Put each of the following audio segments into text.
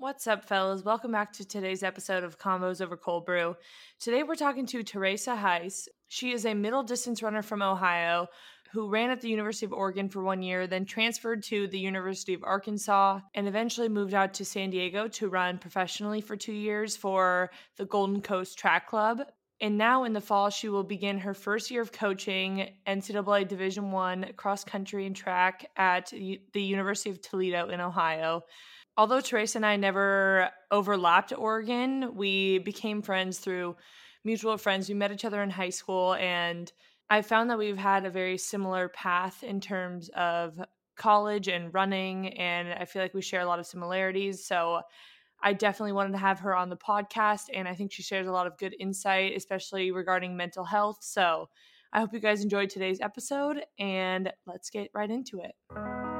What's up, fellas? Welcome back to today's episode of Convos Over Cold Brew. Today we're talking to Teresa Haiss. She is a middle distance runner from Ohio who ran at the University of Oregon for one year, then transferred to the University of Arkansas, and eventually moved out to San Diego to run professionally for two years for the Golden Coast Track Club. And now in the fall, she will begin her first year of coaching NCAA Division One cross country and track at the University of Toledo in Ohio. Although Teresa and I never overlapped Oregon, we became friends through mutual friends. We met each other in high school and I found that we've had a very similar path in terms of college and running, and I feel like we share a lot of similarities. So I definitely wanted to have her on the podcast, and I think she shares a lot of good insight, especially regarding mental health. So I hope you guys enjoyed today's episode, and let's get right into it.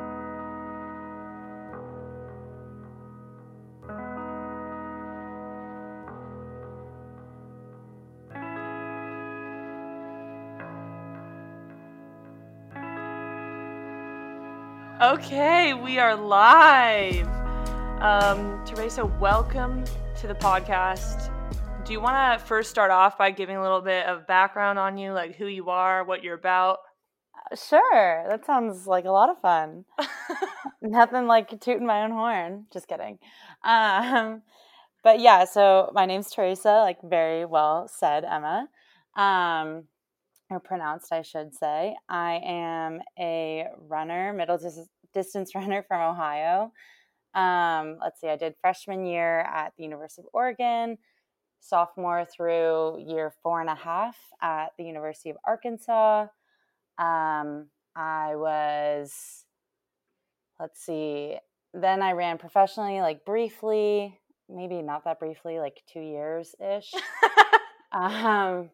Okay, we are live. Um, Teresa, welcome to the podcast. Do you want to first start off by giving a little bit of background on you, like who you are, what you're about? Uh, sure, that sounds like a lot of fun. Nothing like tooting my own horn. Just kidding. Um, but yeah, so my name's Teresa, like very well said, Emma. Um, or pronounced, I should say. I am a runner, middle dis- distance runner from Ohio. Um, let's see, I did freshman year at the University of Oregon, sophomore through year four and a half at the University of Arkansas. Um, I was, let's see, then I ran professionally, like briefly, maybe not that briefly, like two years ish. um,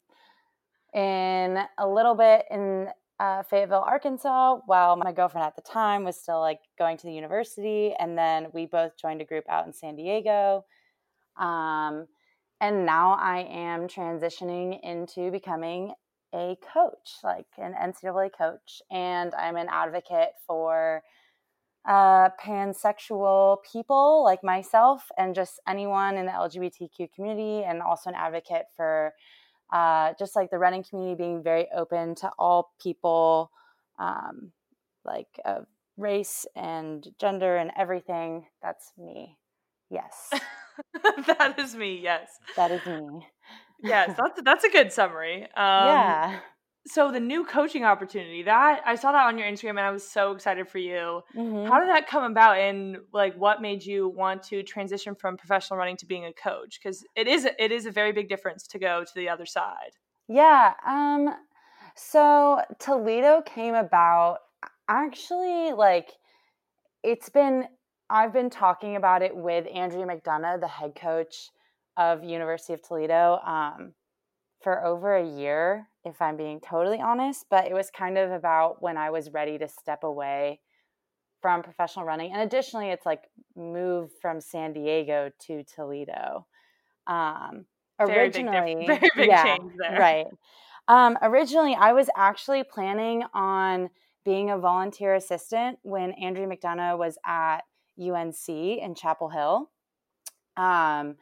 in a little bit in uh, Fayetteville, Arkansas, while my girlfriend at the time was still like going to the university. And then we both joined a group out in San Diego. Um, and now I am transitioning into becoming a coach, like an NCAA coach. And I'm an advocate for uh, pansexual people like myself and just anyone in the LGBTQ community, and also an advocate for uh, just like the running community being very open to all people, um, like uh, race and gender and everything. That's me. Yes. that is me. Yes. That is me. yes, that's that's a good summary. Um, yeah so the new coaching opportunity that I saw that on your Instagram and I was so excited for you. Mm-hmm. How did that come about and like what made you want to transition from professional running to being a coach because it is it is a very big difference to go to the other side. Yeah, um so Toledo came about actually like it's been I've been talking about it with Andrea McDonough, the head coach of University of Toledo, um, for over a year if I'm being totally honest, but it was kind of about when I was ready to step away from professional running. And additionally, it's like move from San Diego to Toledo. Um, very originally, big, very big yeah, change there. Right. Um, originally, I was actually planning on being a volunteer assistant when Andrea McDonough was at UNC in Chapel Hill. Um,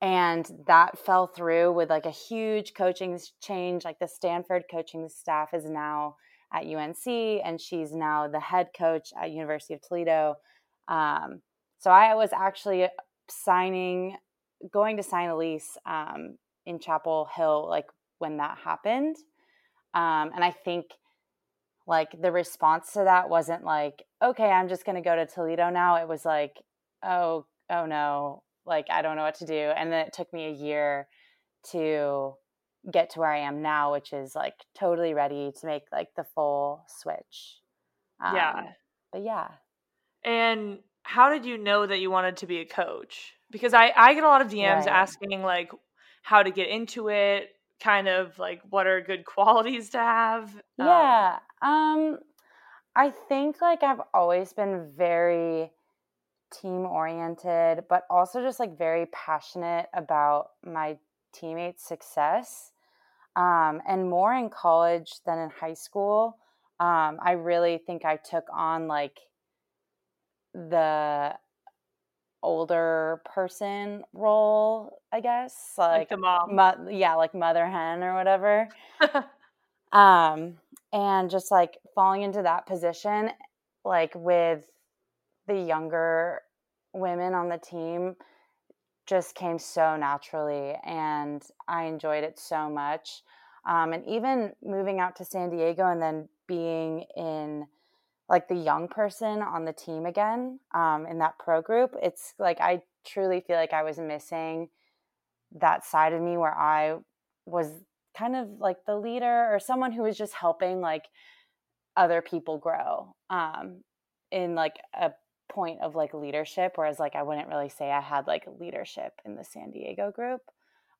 and that fell through with like a huge coaching change like the stanford coaching staff is now at unc and she's now the head coach at university of toledo. Um, so i was actually signing going to sign a lease um, in chapel hill like when that happened. Um, and i think like the response to that wasn't like okay i'm just going to go to toledo now. It was like oh oh no like I don't know what to do. And then it took me a year to get to where I am now, which is like totally ready to make like the full switch. Um, yeah. But yeah. And how did you know that you wanted to be a coach? Because I I get a lot of DMs Right. asking like how to get into it, kind of like what are good qualities to have. Um, Yeah. Um I think like I've always been very team oriented, but also just like very passionate about my teammates' success. Um and more in college than in high school. Um I really think I took on like the older person role, I guess. like Like, the mom. mo- yeah, like mother hen or whatever. um and just like falling into that position like with the younger women on the team just came so naturally and i enjoyed it so much. Um, and even moving out to san diego and then being in like the young person on the team again um, in that pro group it's like i truly feel like i was missing that side of me where i was kind of like the leader or someone who was just helping like other people grow um in like a point of like leadership whereas like I wouldn't really say I had like leadership in the San Diego group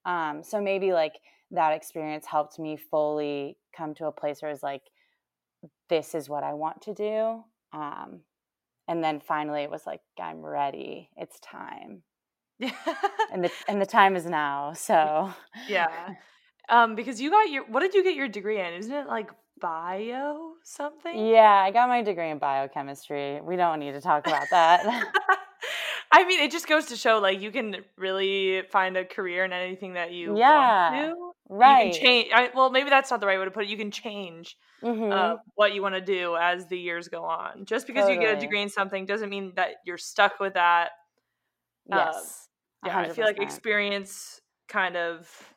um so maybe like that experience helped me fully come to a place where it's like this is what I want to do um and then finally it was like I'm ready it's time yeah. and the and the time is now so yeah. Um, because you got your what did you get your degree in? Isn't it like bio something? Yeah, I got my degree in biochemistry. We don't need to talk about that. I mean, it just goes to show like you can really find a career in anything that you Yeah, want to. right. You can change. I, well, maybe that's not the right way to put it. You can change Mhm. uh, what you want to do as the years go on. Just because you get a degree in something doesn't mean that you're stuck with that. um, yes. Yeah, I feel like experience kind of.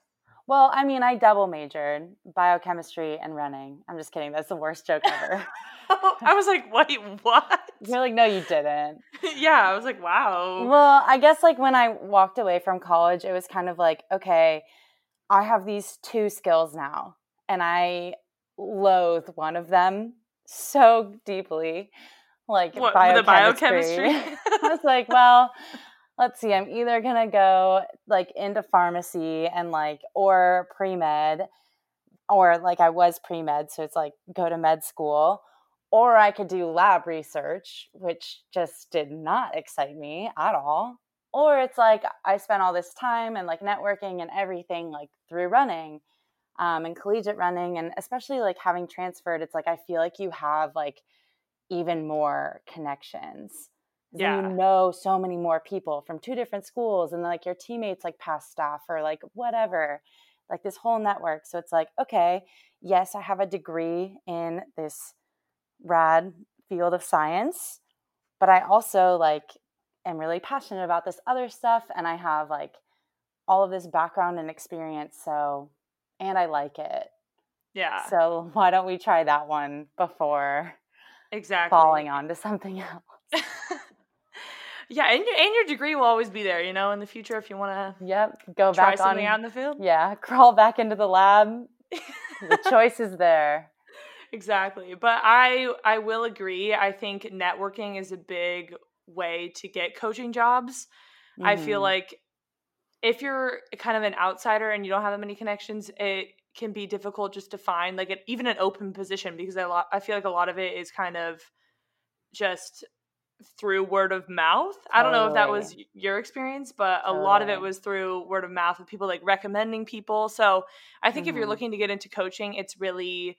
Well, I mean, I double majored biochemistry and running. I'm just kidding. That's the worst joke ever. I was like, wait, what? You're like, no, you didn't. yeah, I was like, wow. Well, I guess like when I walked away from college, it was kind of like, okay, I have these two skills now, and I loathe one of them so deeply, like What, the biochemistry. biochemistry? I was like, well, let's see. I'm either gonna go like into pharmacy and like or pre med, or like I was pre med, so it's like go to med school, or I could do lab research, which just did not excite me at all. Or it's like I spent all this time and like networking and everything like through running um, and collegiate running, and especially like having transferred, it's like I feel like you have like even more connections. Yeah. you know so many more people from two different schools, and like your teammates, like past staff or like whatever, like this whole network. So it's like, okay, yes, I have a degree in this rad field of science, but I also like am really passionate about this other stuff, and I have like all of this background and experience. So, and I like it. yeah, So why don't we try that one before exactly. falling onto something else? yeah, and your, and your degree will always be there, you know, in the future if you want to Yep. Go try back something on. out in the field. Yeah. Crawl back into the lab. The choice is there. exactly. But I I will agree. I think networking is a big way to get coaching jobs. I feel Mhm. like if you're kind of an outsider and you don't have that many connections, it can be difficult just to find like an, even an open position because I lot I feel like a lot of it is kind of just through word of mouth. I don't know if that was your experience, but a lot of it was through word of mouth with people like recommending people. So I think if you're Mhm. looking to get into coaching, it's really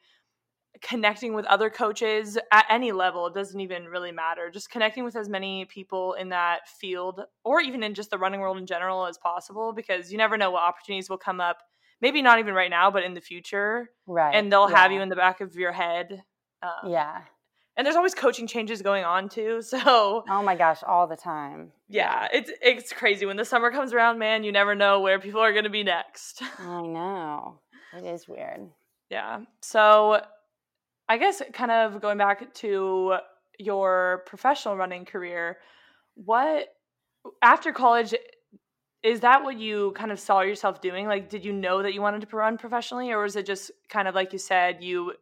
connecting with other coaches at any level it doesn't even really matter just connecting with as many people in that field or even in just the running world in general as possible because you never know what opportunities will come up maybe not even right now but in the future Right. and they'll have you in the back of your head um, Yeah. And there's always coaching changes going on too so Oh my gosh, all the time. yeah it's it's crazy when the summer comes around man you never know where people are going to be next I know. It is weird. Yeah. So I guess kind of going back to your professional running career, what after college is that what you kind of saw yourself doing? Like did you know that you wanted to run professionally or was it just kind of like you said you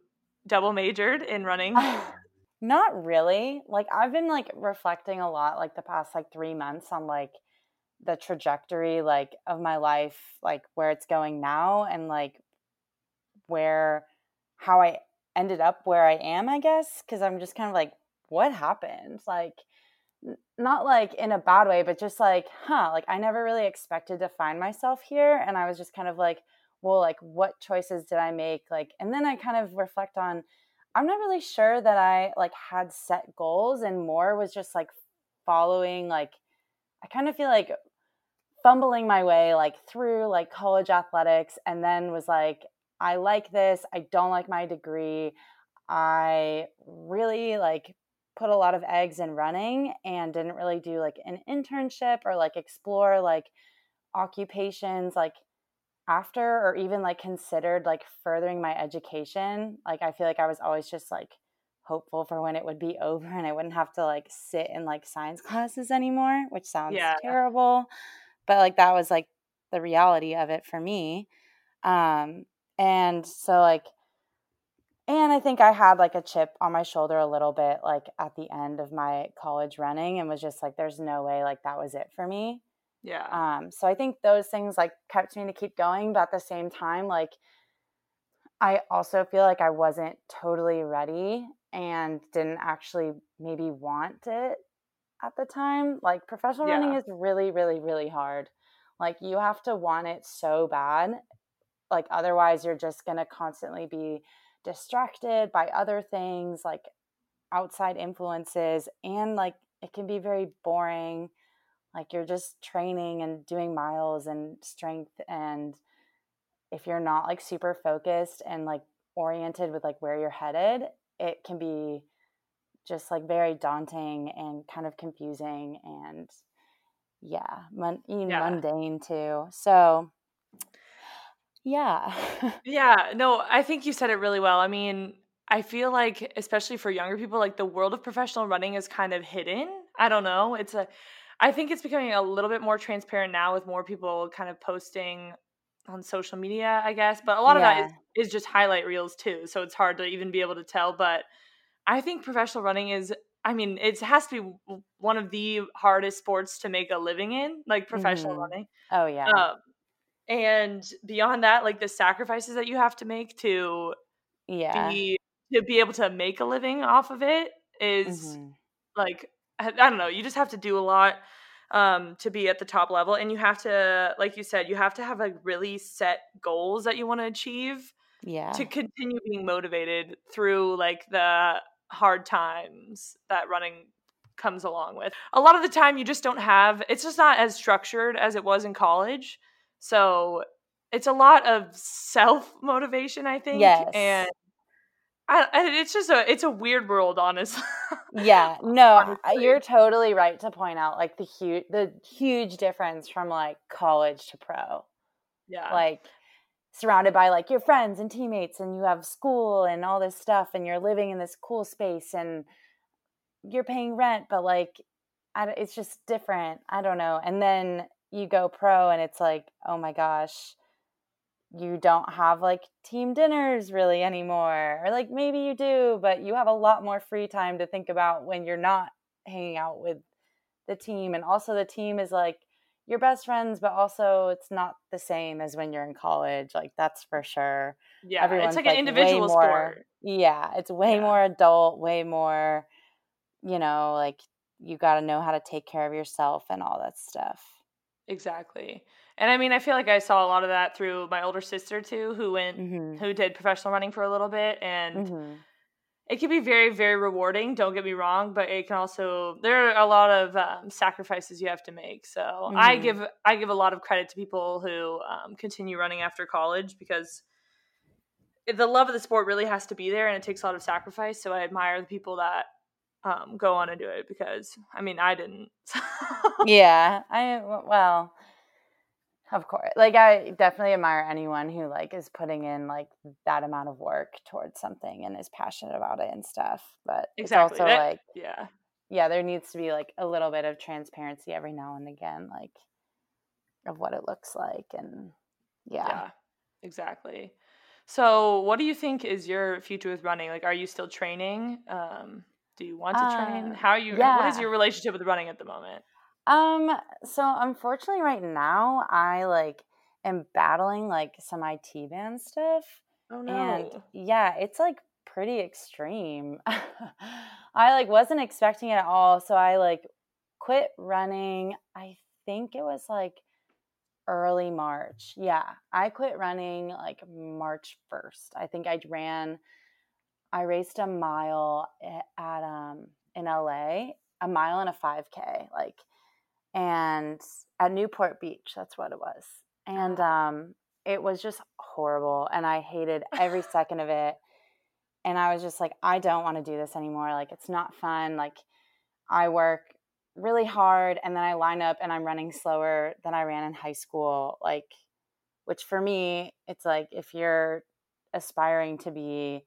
double majored in running? Not really. Like I've been like reflecting a lot like the past like 3 months on like the trajectory like of my life, like where it's going now and like where how I ended up where I am, I guess, cuz I'm just kind of like what happened? Like not like in a bad way, but just like, huh, like I never really expected to find myself here and I was just kind of like, well, like what choices did I make? Like and then I kind of reflect on I'm not really sure that I like had set goals and more was just like following like I kind of feel like fumbling my way like through like college athletics and then was like I like this, I don't like my degree. I really like put a lot of eggs in running and didn't really do like an internship or like explore like occupations like after or even like considered like furthering my education like i feel like i was always just like hopeful for when it would be over and i wouldn't have to like sit in like science classes anymore which sounds yeah. terrible but like that was like the reality of it for me um and so like and I think I had like a chip on my shoulder a little bit like at the end of my college running and was just like there's no way like that was it for me. Yeah. Um so I think those things like kept me to keep going but at the same time like I also feel like I wasn't totally ready and didn't actually maybe want it at the time. Like professional yeah. running is really really really hard. Like you have to want it so bad. Like otherwise you're just going to constantly be distracted by other things like outside influences and like it can be very boring like you're just training and doing miles and strength and if you're not like super focused and like oriented with like where you're headed it can be just like very daunting and kind of confusing and yeah, mon- yeah. mundane too so yeah. yeah. No, I think you said it really well. I mean, I feel like, especially for younger people, like the world of professional running is kind of hidden. I don't know. It's a, I think it's becoming a little bit more transparent now with more people kind of posting on social media, I guess. But a lot yeah. of that is, is just highlight reels too. So it's hard to even be able to tell. But I think professional running is, I mean, it has to be one of the hardest sports to make a living in, like professional mm-hmm. running. Oh, yeah. Um, and beyond that like the sacrifices that you have to make to yeah be to be able to make a living off of it is mm-hmm. like I, don't know you just have to do a lot um, to be at the top level and you have to like you said you have to have like really set goals that you want to achieve yeah to continue being motivated through like the hard times that running comes along with a lot of the time you just don't have it's just not as structured as it was in college so it's a lot of self motivation, I think. Yes. And I, it's just a it's a weird world, honestly. yeah, no, honestly. you're totally right to point out like the huge the huge difference from like college to pro. Yeah, like surrounded by like your friends and teammates, and you have school and all this stuff, and you're living in this cool space, and you're paying rent, but like, it's just different. I don't know. And then you go pro and it's like, oh my gosh, you don't have like team dinners really anymore. Or like maybe you do, but you have a lot more free time to think about when you're not hanging out with the team. And also, the team is like your best friends, but also it's not the same as when you're in college. Like, that's for sure. Yeah. Everyone's it's like, like an individual more, sport. Yeah. It's way yeah. more adult, way more, you know, like you got to know how to take care of yourself and all that stuff. Exactly. And I mean, I feel like I saw a lot of that through my older sister too, who went, mm-hmm. who did professional running for a little bit, and mm-hmm. it can be very, very rewarding. Don't get me wrong, but it can also there are a lot of um, sacrifices you have to make. So mm-hmm. I give I give a lot of credit to people who um, continue running after college because the love of the sport really has to be there, and it takes a lot of sacrifice. So I admire the people that um, go on and do it because I mean I didn't. yeah, I well, of course. Like I definitely admire anyone who like is putting in like that amount of work towards something and is passionate about it and stuff. But exactly. it's also that, like yeah, yeah, there needs to be like a little bit of transparency every now and again, like of what it looks like and yeah. yeah exactly. So, what do you think is your future with running? Like, are you still training? Um, Do you want to uh, train? How are you? Yeah. What is your relationship with running at the moment? Um. So unfortunately, right now, I like am battling like some IT band stuff. Oh no! And yeah, it's like pretty extreme. I like wasn't expecting it at all, so I like quit running. I think it was like early March. Yeah, I quit running like March 1st. I think I ran I raced a mile at um in LA, a mile and a 5k like and at Newport Beach, that's what it was. And um it was just horrible and I hated every second of it. And I was just like I don't want to do this anymore. Like it's not fun. Like I work really hard and then I line up and I'm running slower than I ran in high school. Like, which for me, it's like if you're aspiring to be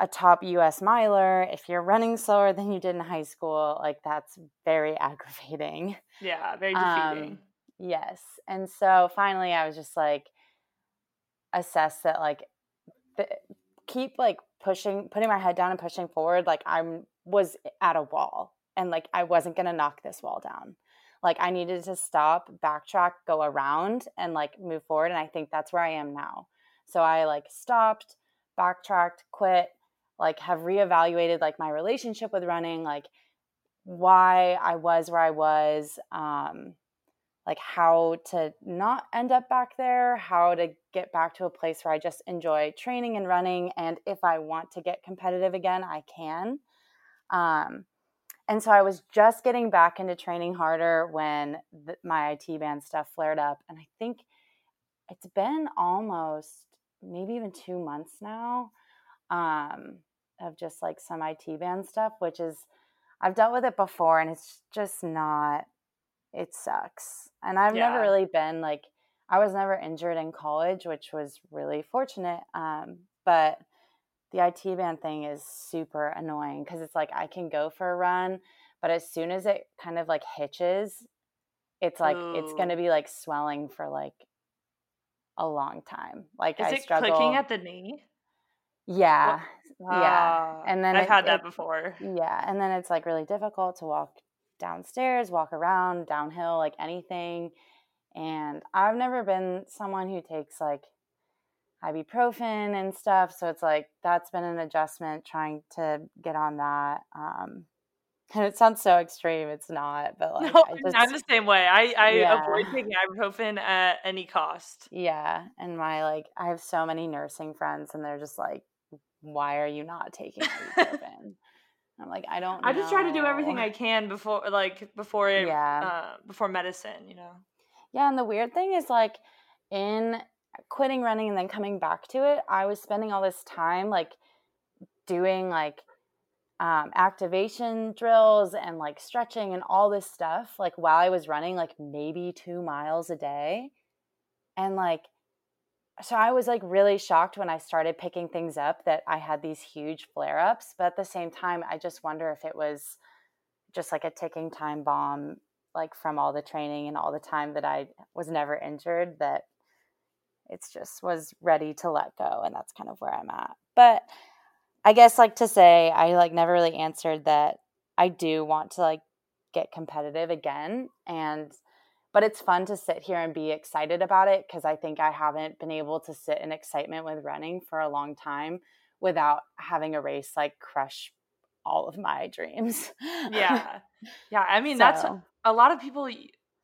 a top US miler, if you're running slower than you did in high school, like that's very aggravating. Yeah, very defeating. Um, yes. And so finally I was just like, assess that like the, keep like pushing putting my head down and pushing forward like i'm was at a wall and like I wasn't going to knock this wall down. Like I needed to stop, backtrack, go around and like move forward and I think that's where I am now. So I like stopped, backtracked, quit, like have reevaluated like my relationship with running, like why I was where I was, um like how to not end up back there, how to get back to a place where I just enjoy training and running and if I want to get competitive again, I can. Um and so I was just getting back into training harder when my IT band stuff flared up. And I think it's been almost maybe even two months now um, of just like some IT band stuff, which is, I've dealt with it before and it's just not, it sucks. And I've yeah. never really been like, I was never injured in college, which was really fortunate. Um, but the IT band thing is super annoying because it's like I can go for a run, but as soon as it kind of like hitches, it's like Ooh. it's going to be like swelling for like a long time. Like is I it struggle. clicking at the knee? Yeah, yeah. And then I've it, had that it, before. Yeah, and then it's like really difficult to walk downstairs, walk around, downhill, like anything. And I've never been someone who takes like ibuprofen and stuff. So it's like that's been an adjustment trying to get on that. Um, and it sounds so extreme. It's not, but like no, I just, I'm the same way. I I yeah. avoid taking ibuprofen at any cost. Yeah, and my like I have so many nursing friends, and they're just like, "Why are you not taking ibuprofen?" I'm like, I don't. I just try to do everything I can before, like before, it, yeah, uh, before medicine. You know. Yeah, and the weird thing is like in quitting running and then coming back to it, I was spending all this time like doing like um, activation drills and like stretching and all this stuff like while I was running like maybe two miles a day. And like, so I was like really shocked when I started picking things up that I had these huge flare ups. But at the same time, I just wonder if it was just like a ticking time bomb, like from all the training and all the time that I was never injured that it's just was ready to let go and that's kind of where i'm at but i guess like to say i like never really answered that i do want to like get competitive again and but it's fun to sit here and be excited about it because i think i haven't been able to sit in excitement with running for a long time without having a race like crush all of my dreams yeah yeah i mean so. that's a lot of people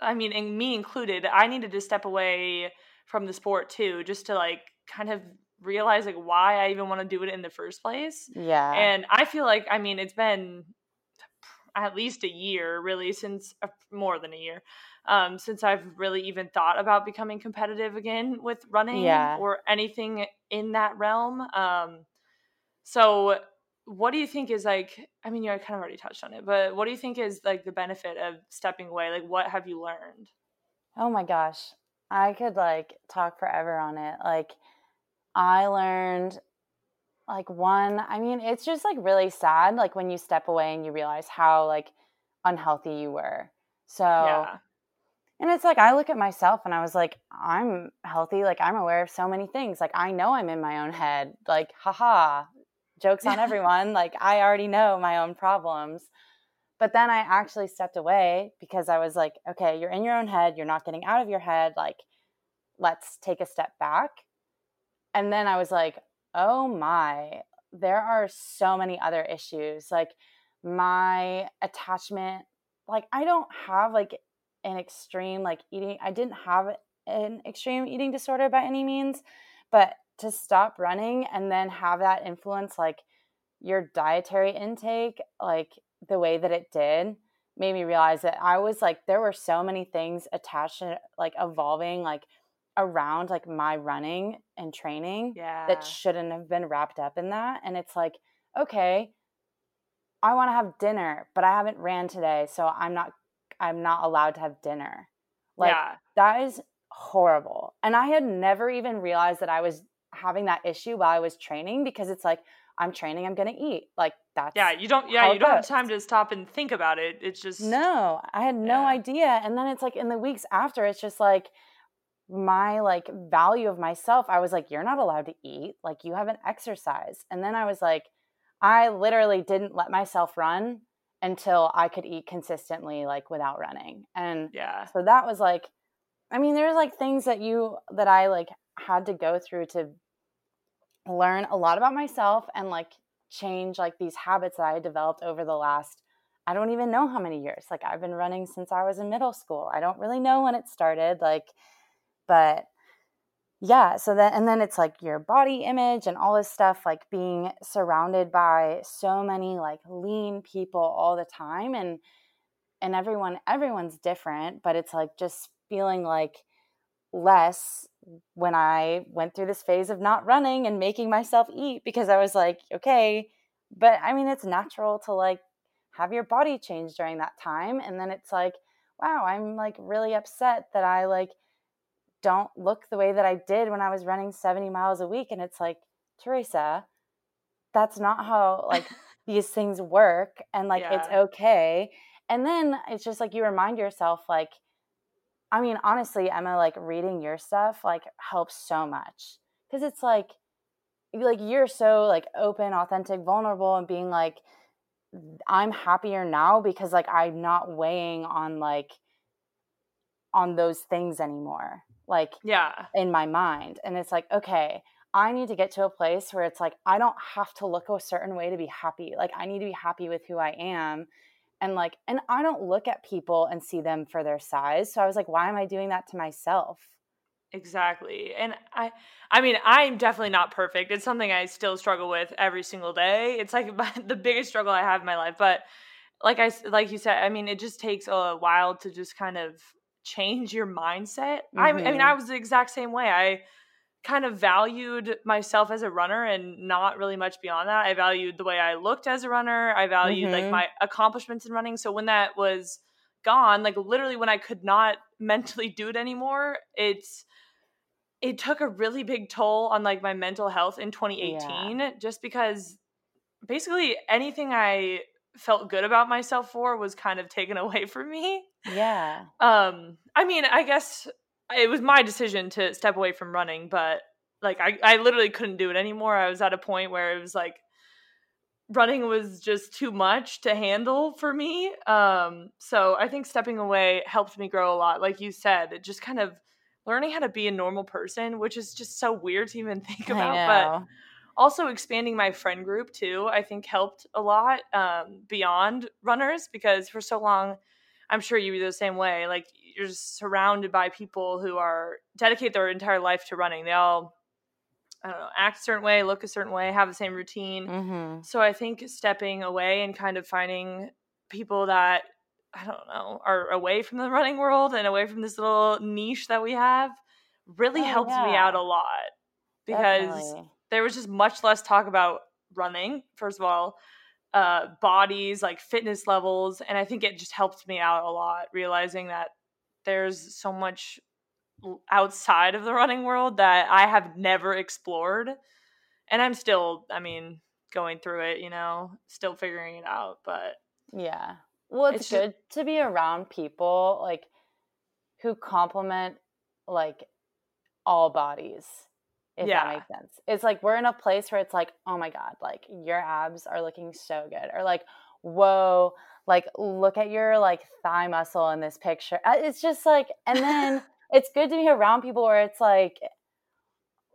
i mean and me included i needed to step away from the sport too, just to like kind of realize like why I even want to do it in the first place. Yeah. And I feel like I mean it's been at least a year really since uh, more than a year um, since I've really even thought about becoming competitive again with running yeah. or anything in that realm. Um, so what do you think is like I mean you kind of already touched on it, but what do you think is like the benefit of stepping away? Like what have you learned? Oh my gosh. I could like talk forever on it. Like I learned like one, I mean, it's just like really sad like when you step away and you realize how like unhealthy you were. So yeah. And it's like I look at myself and I was like, I'm healthy, like I'm aware of so many things. Like I know I'm in my own head. Like, haha, Joke's on everyone. like, I already know my own problems. But then I actually stepped away because I was like, okay, you're in your own head. You're not getting out of your head. Like, let's take a step back. And then I was like, oh my, there are so many other issues. Like, my attachment, like, I don't have like an extreme, like, eating, I didn't have an extreme eating disorder by any means, but to stop running and then have that influence like your dietary intake like the way that it did made me realize that I was like there were so many things attached to like evolving like around like my running and training yeah. that shouldn't have been wrapped up in that and it's like okay I want to have dinner but I haven't ran today so I'm not I'm not allowed to have dinner like yeah. that is horrible and I had never even realized that I was having that issue while I was training because it's like I'm training, I'm gonna eat. Like that's yeah. You don't yeah you don't have time to stop and think about it. It's just no. I had no yeah. idea, and then it's like in the weeks after, it's just like my like value of myself. I was like, you're not allowed to eat. Like you haven't exercised, and then I was like, I literally didn't let myself run until I could eat consistently, like without running, and yeah. So that was like, I mean, there's like things that you that I like had to go through to learn a lot about myself and like change like these habits that I had developed over the last I don't even know how many years. Like I've been running since I was in middle school. I don't really know when it started like but yeah, so then and then it's like your body image and all this stuff like being surrounded by so many like lean people all the time and and everyone everyone's different, but it's like just feeling like less when I went through this phase of not running and making myself eat because I was like, okay, but I mean, it's natural to like have your body change during that time. And then it's like, wow, I'm like really upset that I like don't look the way that I did when I was running 70 miles a week. And it's like, Teresa, that's not how like these things work. And like, yeah. it's okay. And then it's just like you remind yourself, like, I mean, honestly, Emma, like reading your stuff like helps so much because it's like, like you're so like open, authentic, vulnerable, and being like, I'm happier now because like I'm not weighing on like on those things anymore. Like, yeah, in my mind, and it's like, okay, I need to get to a place where it's like I don't have to look a certain way to be happy. Like I need to be happy with who I am and like and i don't look at people and see them for their size so i was like why am i doing that to myself exactly and i i mean i'm definitely not perfect it's something i still struggle with every single day it's like the biggest struggle i have in my life but like i like you said i mean it just takes a while to just kind of change your mindset mm-hmm. I, I mean i mm-hmm. was the exact same way i kind of valued myself as a runner and not really much beyond that. I valued the way I looked as a runner. I valued mm-hmm. like my accomplishments in running. So when that was gone, like literally when I could not mentally do it anymore, it's it took a really big toll on like my mental health in 2018 yeah. just because basically anything I felt good about myself for was kind of taken away from me. Yeah. Um I mean, I guess it was my decision to step away from running, but like I, I literally couldn't do it anymore. I was at a point where it was like running was just too much to handle for me. Um, so I think stepping away helped me grow a lot. Like you said, it just kind of learning how to be a normal person, which is just so weird to even think about. But also expanding my friend group too, I think helped a lot um, beyond runners because for so long I'm sure you were the same way. Like you're surrounded by people who are dedicate their entire life to running. They all I don't know, act a certain way, look a certain way, have the same routine. Mm-hmm. So I think stepping away and kind of finding people that I don't know are away from the running world and away from this little niche that we have really oh, helped yeah. me out a lot because Definitely. There was just much less talk about running. First of all, uh, bodies, like fitness levels. And I think it just helped me out a lot, realizing that there's so much outside of the running world that I have never explored. And I'm still, I mean, going through it, you know, still figuring it out. But yeah. Well, it's, it's good just, to be around people like who complement like all bodies if yeah. that makes sense. It's like we're in a place where it's like, oh my God, like your abs are looking so good. Or like, whoa, like look at your like thigh muscle in this picture. It's just like, and then it's good to be around people where it's like,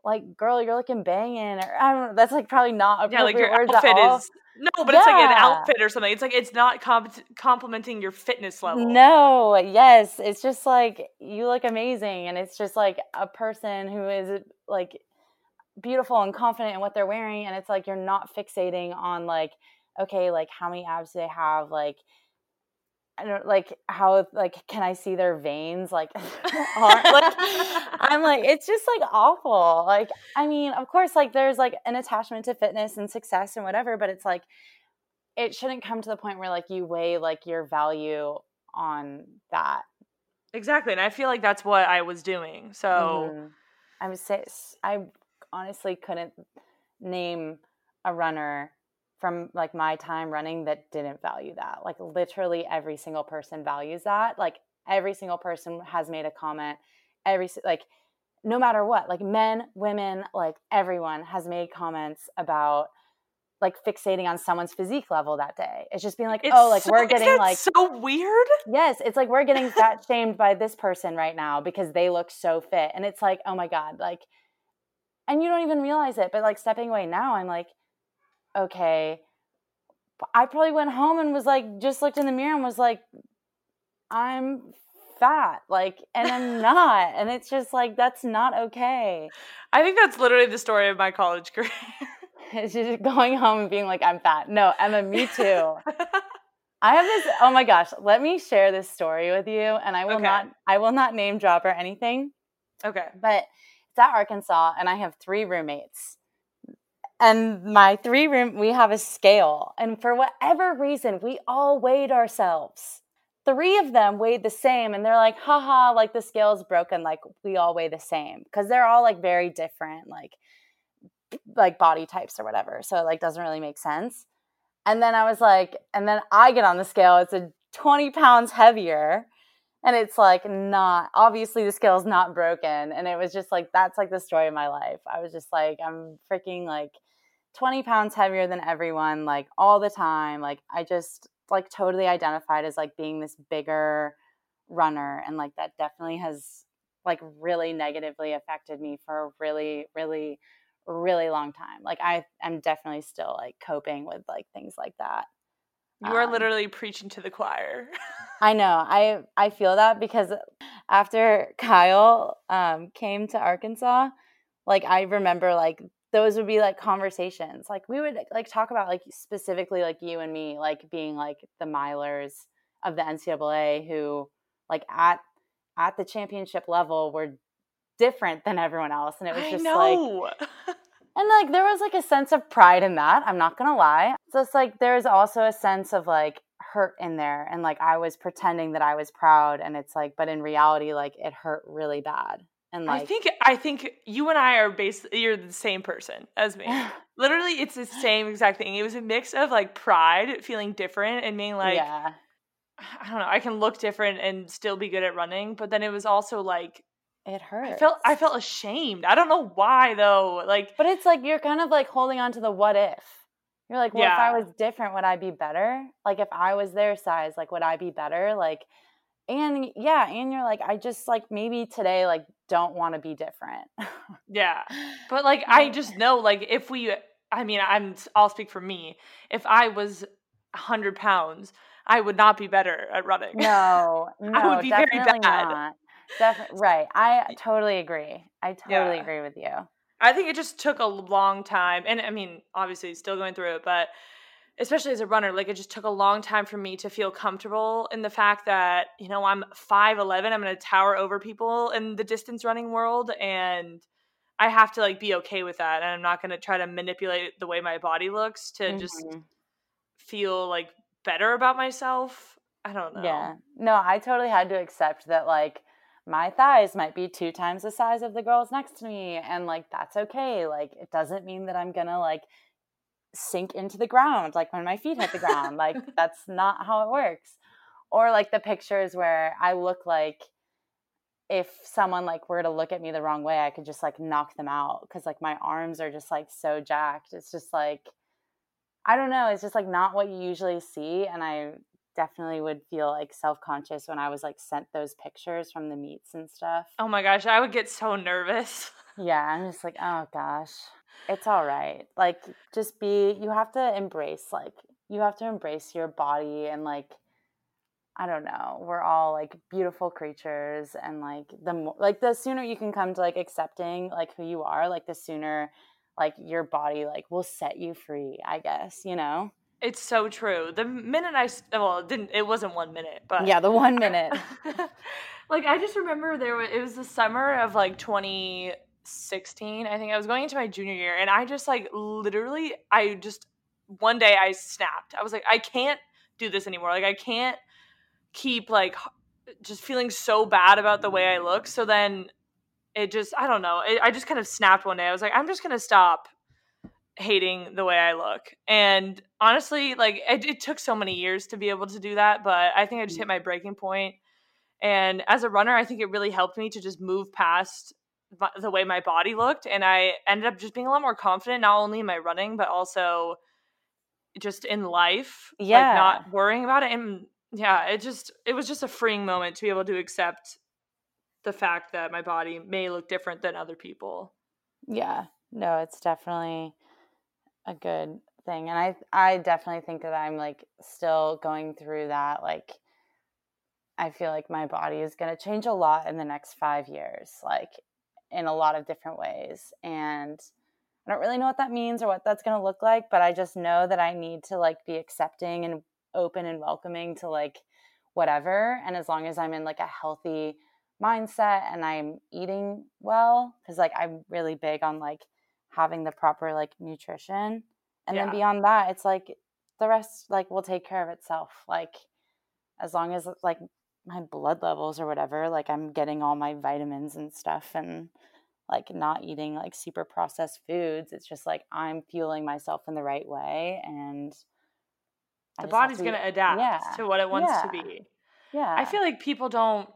like, girl, you're looking banging, or I don't know. That's like probably not yeah, like your outfit is no, but yeah. it's like an outfit or something. It's like it's not comp- complimenting your fitness level. No, yes, it's just like you look amazing, and it's just like a person who is like beautiful and confident in what they're wearing, and it's like you're not fixating on like okay, like how many abs do they have, like I don't like how like can I see their veins like like I'm like it's just like awful. Like I mean, of course like there's like an attachment to fitness and success and whatever, but it's like it shouldn't come to the point where like you weigh like your value on that. Exactly. And I feel like that's what I was doing. So mm-hmm. I would say I honestly couldn't name a runner from like my time running that didn't value that. Like literally every single person values that. Like every single person has made a comment. Every like no matter what, like men, women, like everyone has made comments about like fixating on someone's physique level that day. It's just being like, it's oh, like so, we're getting like so weird. Yes, it's like we're getting fat shamed by this person right now because they look so fit, and it's like, oh my god, like, and you don't even realize it. But like stepping away now, I'm like, okay, I probably went home and was like, just looked in the mirror and was like, I'm fat, like, and I'm not. and it's just like, that's not okay. I think that's literally the story of my college career. it's just going home and being like, I'm fat. No, Emma, me too. I have this, oh my gosh, let me share this story with you. And I will okay. not, I will not name drop or anything. Okay. But at Arkansas and I have three roommates. And my three room we have a scale and for whatever reason we all weighed ourselves. Three of them weighed the same and they're like haha like the scale's broken like we all weigh the same. Because they're all like very different like like body types or whatever so it like doesn't really make sense. And then i was like and then i get on the scale it's a 20 pounds heavier and it's like not obviously the scale's not broken and it was just like that's like the story of my life i was just like i'm freaking like 20 pounds heavier than everyone, like all the time. Like I just like totally identified as like being this bigger runner. And like that definitely has like really negatively affected me for a really, really, really long time. Like I am definitely still like coping with like things like that. You are um, literally preaching to the choir. I know. I I feel that because after Kyle um, came to Arkansas, like I remember like those would be like conversations like we would like talk about like specifically like you and me like being like the milers of the ncaa who like at at the championship level were different than everyone else and it was just like and like there was like a sense of pride in that i'm not gonna lie so it's like there's also a sense of like hurt in there and like i was pretending that i was proud and it's like but in reality like it hurt really bad and like, I think I think you and I are basically you're the same person as me. Literally, it's the same exact thing. It was a mix of like pride, feeling different, and being like, yeah. I don't know, I can look different and still be good at running. But then it was also like it hurt. I felt I felt ashamed. I don't know why though. Like, but it's like you're kind of like holding on to the what if. You're like, well, yeah. if I was different, would I be better? Like, if I was their size, like, would I be better? Like, and yeah and you're like i just like maybe today like don't want to be different yeah but like i just know like if we i mean i'm i'll speak for me if i was 100 pounds i would not be better at running no no i would be very bad not. Definitely right. I totally agree. I totally yeah. agree with you. I think it just took a long time, and I mean, obviously, still going through it, but especially as a runner, like it just took a long time for me to feel comfortable in the fact that, you know, I'm 5'11, I'm going to tower over people in the distance running world. And I have to like be okay with that. And I'm not going to try to manipulate the way my body looks to mm-hmm. just feel like better about myself. I don't know. Yeah. No, I totally had to accept that, like, my thighs might be two times the size of the girls next to me. And, like, that's okay. Like, it doesn't mean that I'm going to, like, sink into the ground like when my feet hit the ground like that's not how it works or like the pictures where i look like if someone like were to look at me the wrong way, I could just like knock them out because like my arms are just like so jacked. It's just like I don't know, it's just like not what you usually see and I definitely would feel like self-conscious when I was like sent those pictures from the meets and stuff. Oh my gosh, I would get so nervous. Yeah, I'm just like, "Oh gosh. It's all right." Like just be you have to embrace like you have to embrace your body and like I don't know. We're all like beautiful creatures, and like the more, like the sooner you can come to like accepting like who you are, like the sooner like your body like will set you free. I guess you know. It's so true. The minute I well, it didn't it wasn't one minute, but yeah, the one minute. like I just remember there was it was the summer of like 2016. I think I was going into my junior year, and I just like literally, I just one day I snapped. I was like, I can't do this anymore. Like I can't keep like just feeling so bad about the way I look. So then it just, I don't know. It, I just kind of snapped one day. I was like, I'm just going to stop hating the way I look. And honestly, like it, it, took so many years to be able to do that, but I think I just mm-hmm. hit my breaking point. And as a runner, I think it really helped me to just move past the way my body looked. And I ended up just being a lot more confident, not only in my running, but also just in life. Yeah. Like not worrying about it. And yeah, it just it was just a freeing moment to be able to accept the fact that my body may look different than other people. Yeah. No, it's definitely a good thing. And I I definitely think that I'm like still going through that like I feel like my body is going to change a lot in the next 5 years like in a lot of different ways and I don't really know what that means or what that's going to look like, but I just know that I need to like be accepting and open and welcoming to like whatever and as long as i'm in like a healthy mindset and i'm eating well because like i'm really big on like having the proper like nutrition and yeah. then beyond that it's like the rest like will take care of itself like as long as like my blood levels or whatever like i'm getting all my vitamins and stuff and like not eating like super processed foods it's just like i'm fueling myself in the right way and the body's going to adapt yeah. to what it wants yeah. to be. Yeah. I feel like people don't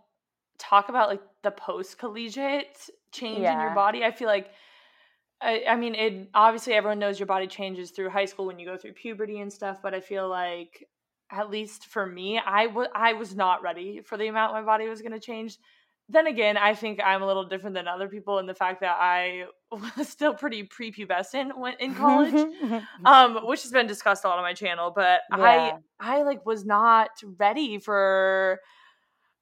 talk about like the post collegiate change yeah. in your body. I feel like I, I mean it obviously everyone knows your body changes through high school when you go through puberty and stuff, but I feel like at least for me, I, w- I was not ready for the amount my body was going to change then again, I think I'm a little different than other people in the fact that I was still pretty prepubescent when in college, um, which has been discussed a lot on my channel. But yeah. I, I like was not ready for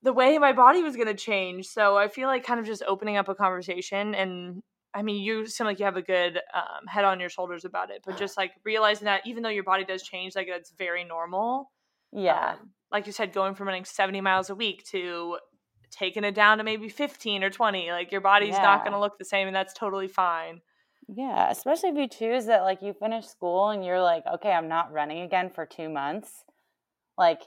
the way my body was going to change. So I feel like kind of just opening up a conversation and. I mean, you seem like you have a good um, head on your shoulders about it, but just like realizing that even though your body does change, like that's very normal. Yeah. Um, like you said, going from running 70 miles a week to taking it down to maybe 15 or 20 like your body's yeah. not going to look the same and that's totally fine yeah especially if you choose that like you finish school and you're like okay i'm not running again for two months like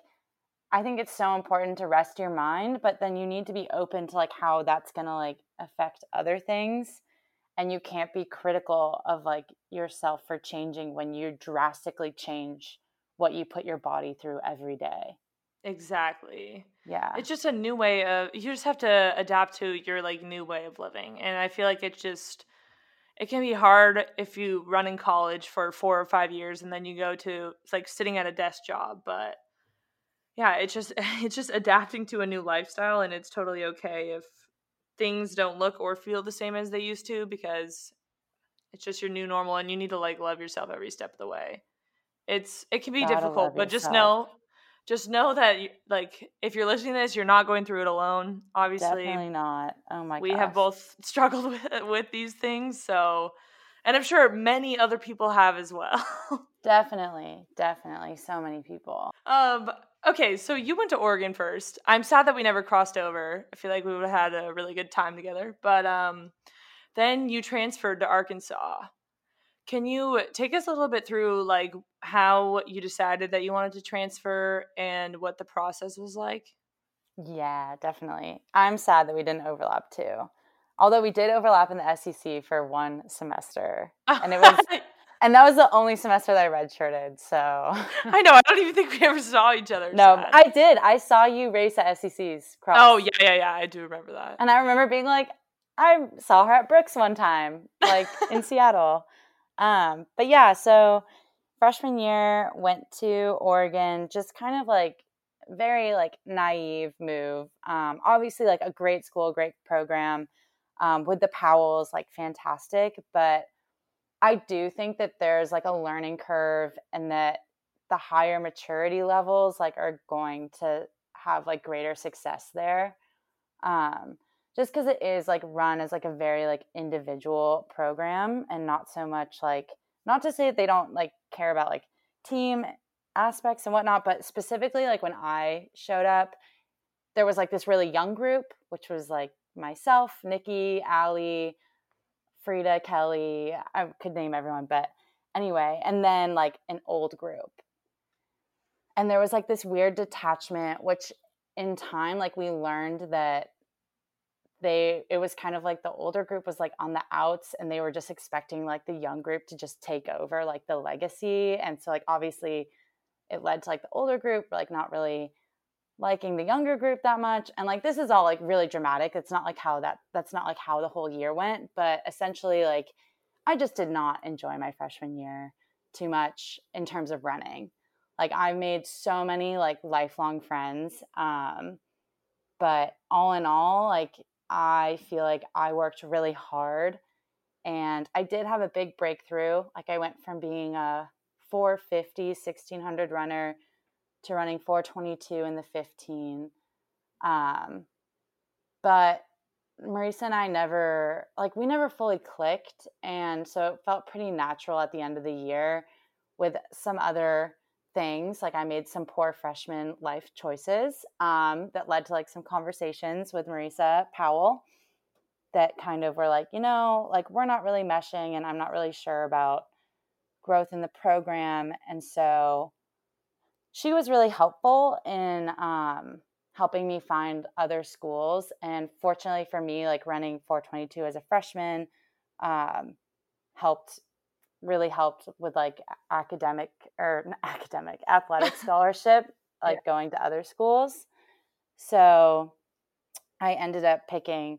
i think it's so important to rest your mind but then you need to be open to like how that's going to like affect other things and you can't be critical of like yourself for changing when you drastically change what you put your body through every day Exactly. Yeah. It's just a new way of you just have to adapt to your like new way of living. And I feel like it's just it can be hard if you run in college for 4 or 5 years and then you go to like sitting at a desk job, but yeah, it's just it's just adapting to a new lifestyle and it's totally okay if things don't look or feel the same as they used to because it's just your new normal and you need to like love yourself every step of the way. It's it can be Gotta difficult, but just know just know that like if you're listening to this you're not going through it alone obviously definitely not oh my God. we gosh. have both struggled with with these things so and i'm sure many other people have as well definitely definitely so many people um okay so you went to oregon first i'm sad that we never crossed over i feel like we would have had a really good time together but um then you transferred to arkansas can you take us a little bit through like how you decided that you wanted to transfer and what the process was like? Yeah, definitely. I'm sad that we didn't overlap too. Although we did overlap in the SEC for one semester. And it was and that was the only semester that I redshirted. So I know. I don't even think we ever saw each other. No, sad. I did. I saw you race at SEC's cross. Oh yeah, yeah, yeah. I do remember that. And I remember being like, I saw her at Brooks one time, like in Seattle. Um, but yeah, so freshman year went to Oregon, just kind of like very like naive move. Um, obviously like a great school, great program. Um, with the Powells, like fantastic, but I do think that there's like a learning curve and that the higher maturity levels like are going to have like greater success there. Um, just because it is like run as like a very like individual program and not so much like not to say that they don't like care about like team aspects and whatnot, but specifically like when I showed up, there was like this really young group, which was like myself, Nikki, Allie, Frida, Kelly. I could name everyone, but anyway, and then like an old group. And there was like this weird detachment, which in time, like we learned that they it was kind of like the older group was like on the outs and they were just expecting like the young group to just take over like the legacy and so like obviously it led to like the older group like not really liking the younger group that much and like this is all like really dramatic it's not like how that that's not like how the whole year went but essentially like i just did not enjoy my freshman year too much in terms of running like i made so many like lifelong friends um but all in all like I feel like I worked really hard and I did have a big breakthrough. Like I went from being a 450, 1600 runner to running 422 in the 15. Um, but Maurica and I never, like, we never fully clicked. And so it felt pretty natural at the end of the year with some other things. Like I made some poor freshman life choices um, that led to like some conversations with Maurica Powell that kind of were like, you know, like we're not really meshing and I'm not really sure about growth in the program. And so she was really helpful in um, helping me find other schools. And fortunately for me, like running 422 as a freshman um, helped really helped with like academic or academic athletic scholarship like yeah. going to other schools so i ended up picking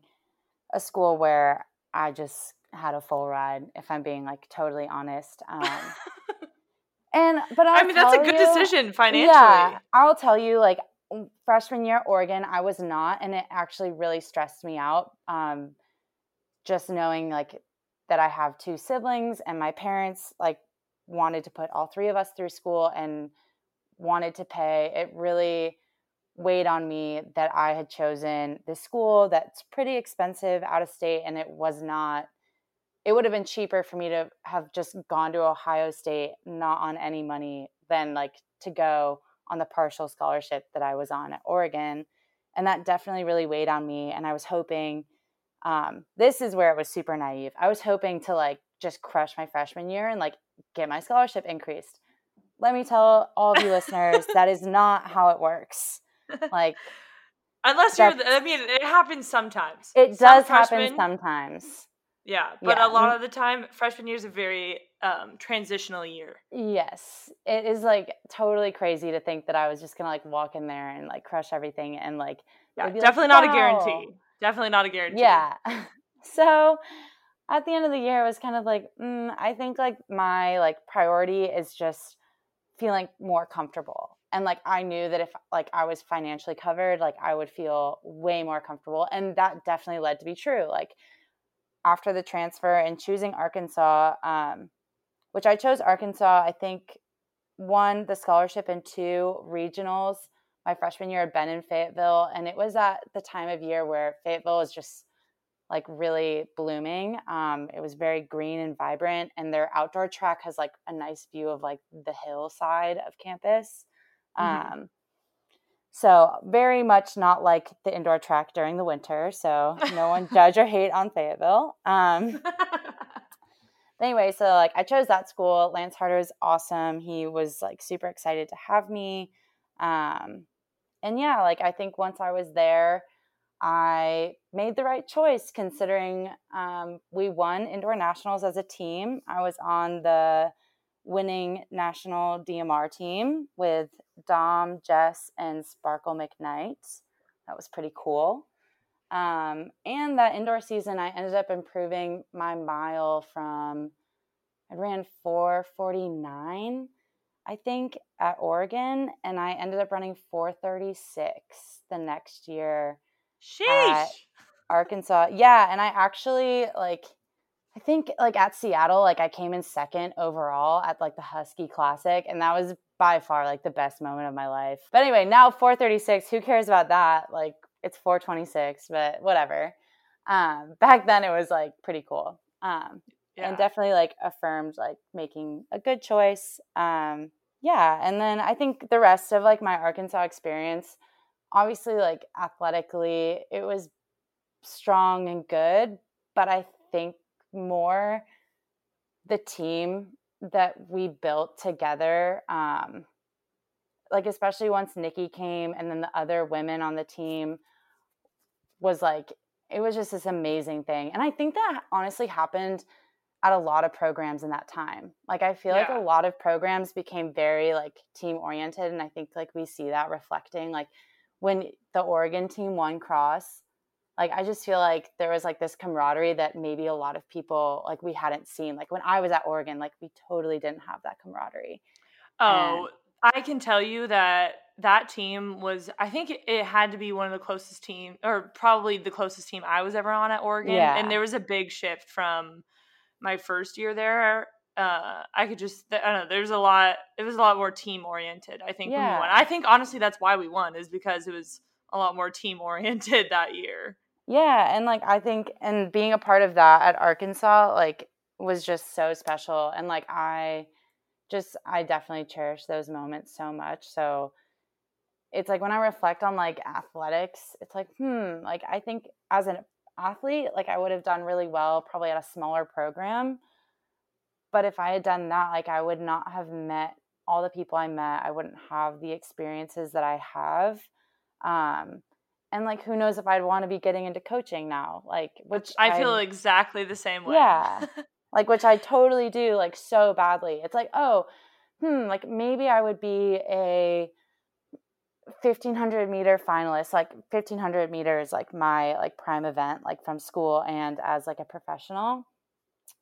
a school where i just had a full ride if i'm being like totally honest um, and but I'll i mean that's a good you, decision financially yeah i'll tell you like freshman year at oregon i was not and it actually really stressed me out um, just knowing like that I have two siblings and my parents like wanted to put all three of us through school and wanted to pay. It really weighed on me that I had chosen this school that's pretty expensive out of state and it was not it would have been cheaper for me to have just gone to Ohio State not on any money than like to go on the partial scholarship that I was on at Oregon. And that definitely really weighed on me and I was hoping um, this is where it was super naive. I was hoping to like just crush my freshman year and like get my scholarship increased. Let me tell all of you listeners that is not how it works. Like, unless you're, I mean, it happens sometimes. It Some does happen sometimes. Yeah, but yeah. a lot of the time, freshman year is a very um, transitional year. Yes, it is like totally crazy to think that I was just gonna like walk in there and like crush everything and like yeah, definitely like, not a guarantee. Definitely not a guarantee. Yeah. so at the end of the year, it was kind of like, mm, I think like my like priority is just feeling more comfortable. And like I knew that if like I was financially covered, like I would feel way more comfortable. And that definitely led to be true. Like after the transfer and choosing Arkansas, um, which I chose Arkansas, I think one, the scholarship, and two, regionals my freshman year had been in Fayetteville, and it was at the time of year where Fayetteville was just like really blooming. Um, it was very green and vibrant, and their outdoor track has like a nice view of like the hillside of campus. Mm-hmm. Um, so very much not like the indoor track during the winter. So no one judge or hate on Fayetteville. Um, anyway, so like I chose that school. Lance Harder is awesome. He was like super excited to have me. Um, and yeah, like I think once I was there, I made the right choice considering um, we won indoor nationals as a team. I was on the winning national DMR team with Dom, Jess, and Sparkle McKnight. That was pretty cool. Um, and that indoor season, I ended up improving my mile from, I ran 449, I think, at Oregon, and I ended up running 436 the next year Sheesh. Arkansas. Yeah, and I actually like I think like at Seattle, like I came in second overall at like the Husky Classic, and that was by far like the best moment of my life. But anyway, now 436, who cares about that? Like it's 426, but whatever. Um, back then it was like pretty cool. Um, yeah. and definitely like affirmed like making a good choice. Um, yeah, and then I think the rest of like my Arkansas experience obviously like athletically it was strong and good but i think more the team that we built together um like especially once nikki came and then the other women on the team was like it was just this amazing thing and i think that honestly happened at a lot of programs in that time like i feel yeah. like a lot of programs became very like team oriented and i think like we see that reflecting like when the Oregon team won cross, like I just feel like there was like this camaraderie that maybe a lot of people like we hadn't seen. Like when I was at Oregon, like we totally didn't have that camaraderie. Oh, and- I can tell you that that team was I think it had to be one of the closest team or probably the closest team I was ever on at Oregon. Yeah. And there was a big shift from my first year there uh, I could just I don't know. There's a lot. It was a lot more team oriented. I think yeah. when we won. I think honestly that's why we won is because it was a lot more team oriented that year. Yeah, and like I think and being a part of that at Arkansas like was just so special and like I just I definitely cherish those moments so much. So it's like when I reflect on like athletics, it's like hmm, like I think as an athlete, like I would have done really well probably at a smaller program but if I had done that, like I would not have met all the people I met. I wouldn't have the experiences that I have. Um, and like who knows if I'd want to be getting into coaching now. Like which I feel exactly the same way. Yeah. like which I totally do like so badly. It's like, oh, hmm, like maybe I would be a 1500 meter finalist like 1500 meters like my like prime event like from school and as like a professional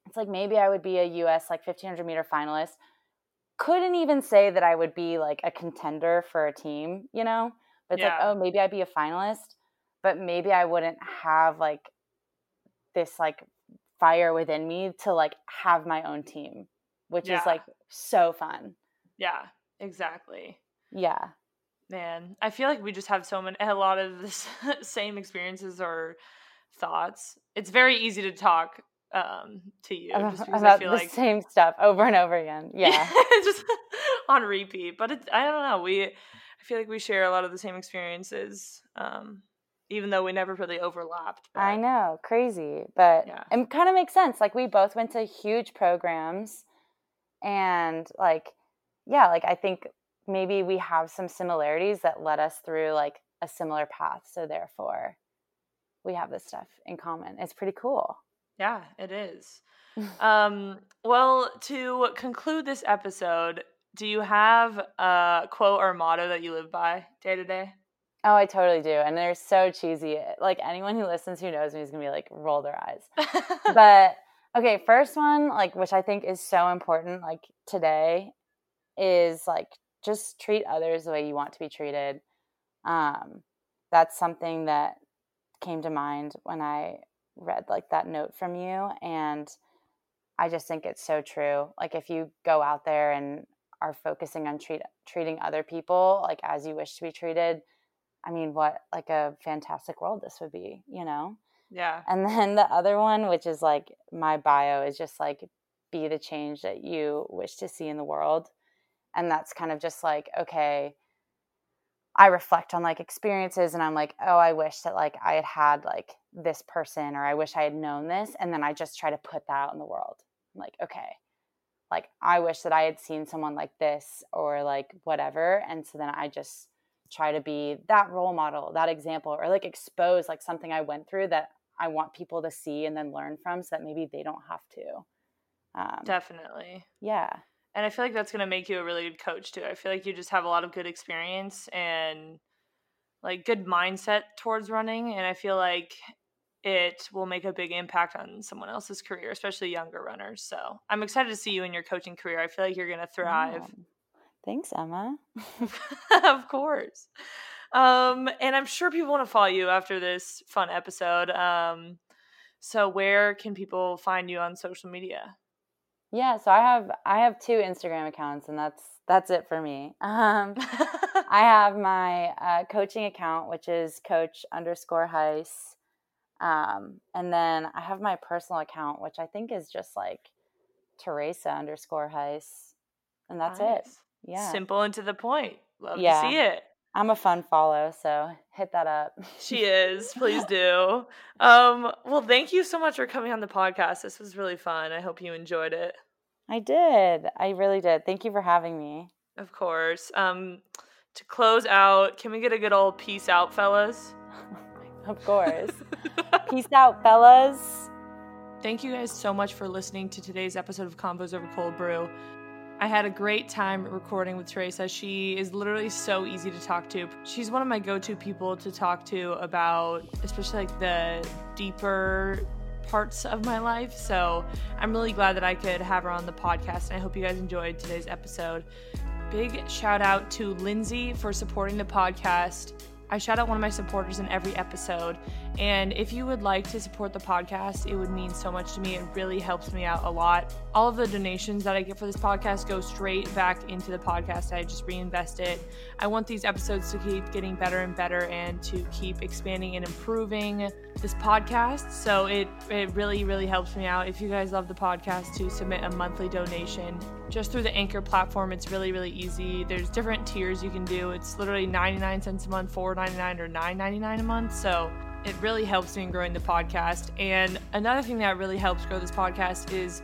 it's like maybe I would be a US like 1500 meter finalist. Couldn't even say that I would be like a contender for a team, you know? It's yeah. like, oh, maybe I'd be a finalist, but maybe I wouldn't have like this like fire within me to like have my own team, which yeah. is like so fun. Yeah, exactly. Yeah. Man, I feel like we just have so many a lot of the same experiences or thoughts. It's very easy to talk um, to you just because about I feel the like same stuff over and over again. Yeah, just on repeat. But it's I don't know. We I feel like we share a lot of the same experiences, um, even though we never really overlapped. But, I know, crazy, but yeah. it kind of makes sense. Like we both went to huge programs, and like yeah, like I think maybe we have some similarities that led us through like a similar path. So therefore, we have this stuff in common. It's pretty cool. Yeah, it is. um, well, to conclude this episode, do you have a quote or motto that you live by day to day? Oh, I totally do. And they're so cheesy. Like anyone who listens who knows me is going to be like, roll their eyes. but okay, first one, like, which I think is so important, like today, is like just treat others the way you want to be treated. Um, that's something that came to mind when I read like that note from you and I just think it's so true. Like if you go out there and are focusing on treat, treating other people like as you wish to be treated, I mean, what like a fantastic world this would be, you know? Yeah. And then the other one, which is like my bio, is just like be the change that you wish to see in the world. And that's kind of just like, okay, I reflect on like experiences and I'm like, oh, I wish that like I had had like this person or I wish I had known this. And then I just try to put that out in the world. I'm like, okay, like I wish that I had seen someone like this or like whatever. And so then I just try to be that role model, that example, or like expose like something I went through that I want people to see and then learn from so that maybe they don't have to. Um, Definitely. Yeah. And I feel like that's going to make you a really good coach too. I feel like you just have a lot of good experience and like good mindset towards running. And I feel like it will make a big impact on someone else's career, especially younger runners. So I'm excited to see you in your coaching career. I feel like you're going to thrive. Oh, thanks, Emma. of course. Um, and I'm sure people want to follow you after this fun episode. Um, so where can people find you on social media? Yeah, so I have I have two Instagram accounts, and that's that's it for me. Um, I have my uh, coaching account, which is Coach underscore Haiss, um, and then I have my personal account, which I think is just like Therese underscore Haiss, and that's nice. it. Yeah, simple and to the point. Love yeah. to see it. I'm a fun follow, so hit that up. she is. Please do. Um, well, thank you so much for coming on the podcast. This was really fun. I hope you enjoyed it. I did. I really did. Thank you for having me. Of course. Um, to close out, can we get a good old peace out, fellas? Of course. peace out, fellas. Thank you guys so much for listening to today's episode of Convos Over Cold Brew. I had a great time recording with Therese. She is literally so easy to talk to. She's one of my go to people to talk to about, especially like the deeper parts of my life. So I'm really glad that I could have her on the podcast. And I hope you guys enjoyed today's episode. Big shout out to Lindsay for supporting the podcast. I shout out one of my supporters in every episode. And if you would like to support the podcast, it would mean so much to me. It really helps me out a lot. All of the donations that I get for this podcast go straight back into the podcast. I just reinvest it. I want these episodes to keep getting better and better and to keep expanding and improving this podcast. So it, it really, really helps me out. If you guys love the podcast, to submit a monthly donation just through the Anchor platform. It's really, really easy. There's different tiers you can do. It's literally 99 cents a month, 4.99 or 9.99 a month. So it really helps me in growing the podcast. And another thing that really helps grow this podcast is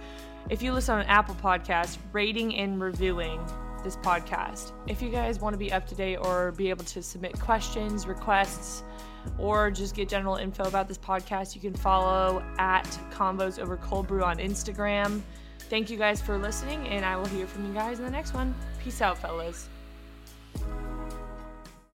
if you listen on Apple Podcast, rating and reviewing this podcast. If you guys want to be up to date or be able to submit questions, requests, or just get general info about this podcast, you can follow at Convos Over Cold Brew on Instagram. Thank you guys for listening, and I will hear from you guys in the next one. Peace out, fellas.